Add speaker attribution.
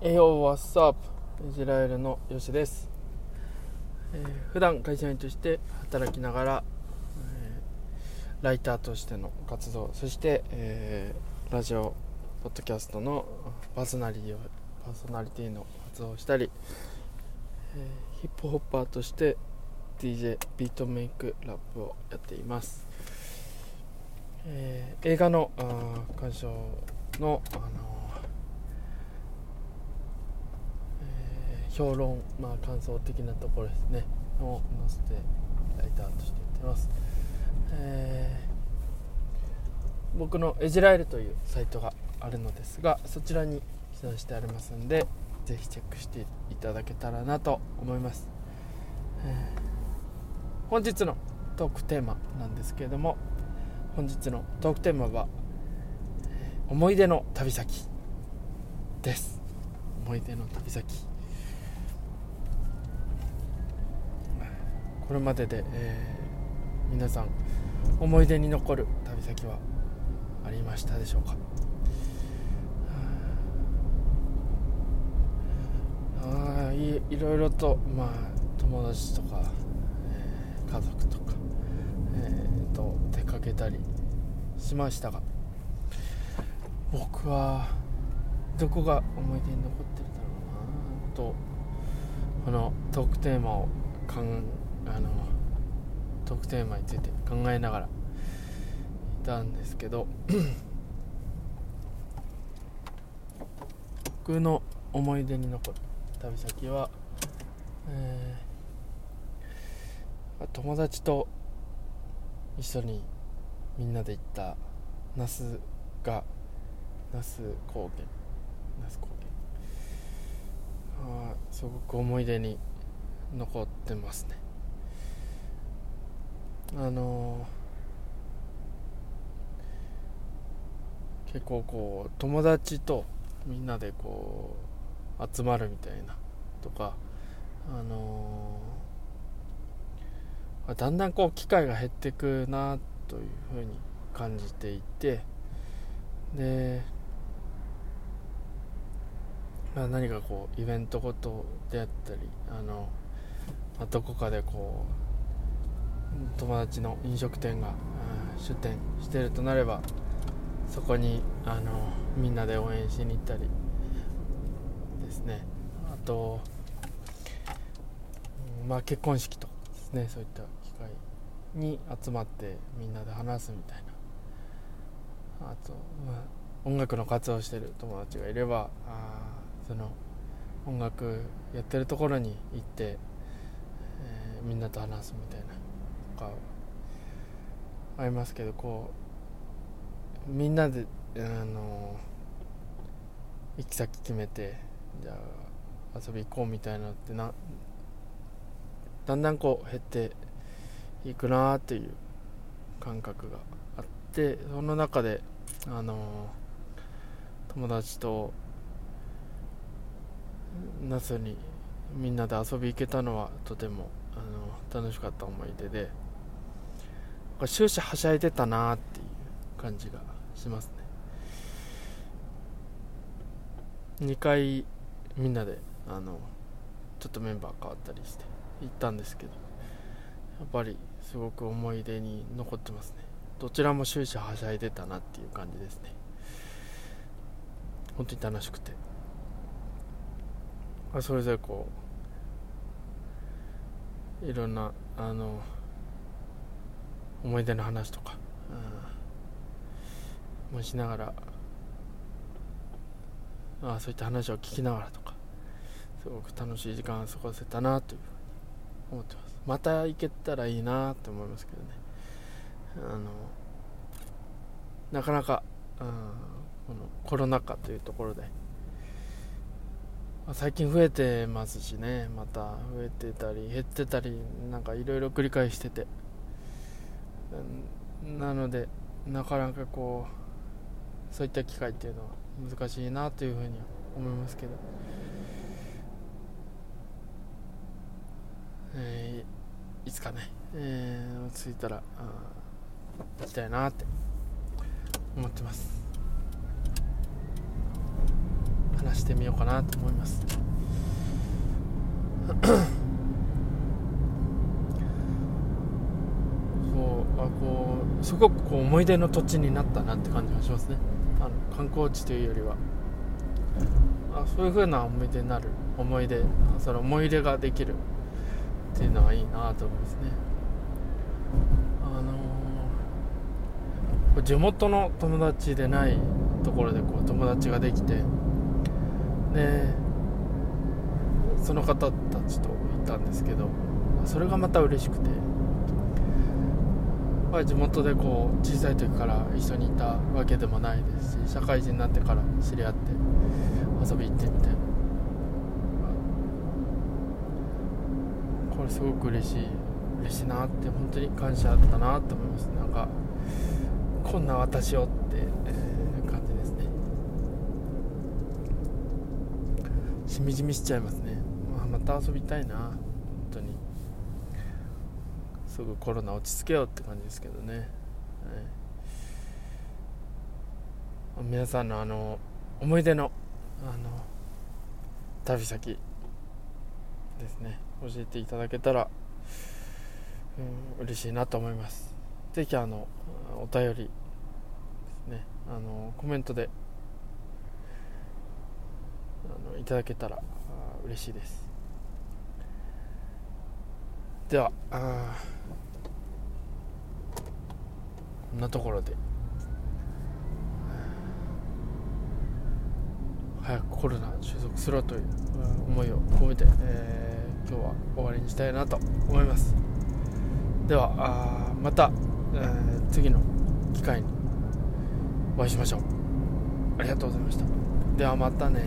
Speaker 1: えよ、What's up? イスラエルのヨシです、えー普段会社員として働きながら、えーライターとしての活動そして、えーラジオポッドキャストのパーソナリティパーソナリティの活動をしたり、えーヒップホッパーとして DJ ビートメイクラップをやっています、えー映画のあ鑑賞の、あのえー評論、まあ、感想的なところですね。を載せてライターとしてやってます、えー僕のエジラエルというサイトがあるのですがそちらに記載してありますんでぜひチェックしていただけたらなと思います、えー本日のトークテーマなんですけれども本日のトークテーマは思い出の旅先です。思い出の旅先。これまでで、えー皆さん思い出に残る旅先はありましたでしょうか？あいいろいろとまあ友達とか、えー家族とか、えーと出かけたりしましたが僕はどこが思い出に残ってるだろうなとこのトークテーマをかんあのトークテーマについて考えながらいたんですけど 僕の思い出に残る旅先は、えー友達と一緒にみんなで行った那須が那須高原那須高原。あすごく思い出に残ってますね。あの結構こう友達とみんなでこう集まるみたいなとかあのだんだんこう機会が減ってくなというふうに感じていてで、まあ、何かこうイベントごとであったりあの、あどこかでこう友達の飲食店がうん出店してるとなればそこにあのみんなで応援しに行ったりですね。あと、まあ、結婚式とかですねそういった機会に集まってみんなで話すみたいな。あと、まあ、音楽の活動してる友達がいればあその音楽やってるところに行って、えーみんなと話すみたいな。かありますけどこうみんなであの行き先決めてじゃあ遊び行こうみたいなのってなだんだんこう減っていくなっていう感覚があってその中であの友達と夏にみんなで遊び行けたのはとてもあの楽しかった思い出で。終始はしゃいでたなっていう感じがしますね。2回みんなであのちょっとメンバー変わったりして行ったんですけどやっぱりすごく思い出に残ってますね。どちらも終始はしゃいでたなっていう感じですね。本当に楽しくて。それぞれこういろんなあの思い出の話とか、うん、もしながらあそういった話を聞きながらとかすごく楽しい時間を過ごせたなというふうに思ってます。また行けたらいいなって思いますけどね。あのなかなか、うん、このコロナ禍というところで最近増えてますしね。また増えてたり減ってたりなんかいろいろ繰り返してて。なのでなかなかこうそういった機会っていうのは難しいなというふうに思いますけど、えーいつかね、えー落ち着いたら行きたいなって思ってます。話してみようかなと思いますそうあこうすごくこう思い出の土地になったなって感じがしますね。あの観光地というよりは。あそういう風な思い出になる思い出その思い入れができるっていうのはいいなと思いますね。あのー、地元の友達でないところでこう友達ができてでその方たちといたんですけどそれがまた嬉しくて。ぱり地元でこう小さい時から一緒にいたわけでもないですし社会人になってから知り合って遊び行ってみたいな。これすごく嬉しい嬉しいなって本当に感謝だなと思います。なんかこんな私をって、えー、感じですね。しみじみしちゃいますね、まあ、また遊びたいな。すぐコロナ落ち着けようって感じですけどね、はい、皆さんのあの思い出のあの旅先ですね。教えていただけたら、うん、嬉しいなと思います。是非あのお便りですね。あのコメントであのいただけたら嬉しいです。ではあこんなところで。早くコロナ収束すろという思いを込めて、えー、今日は終わりにしたいなと思います。ではあまた、えー、次の機会にお会いしましょう。ありがとうございました。ではまたね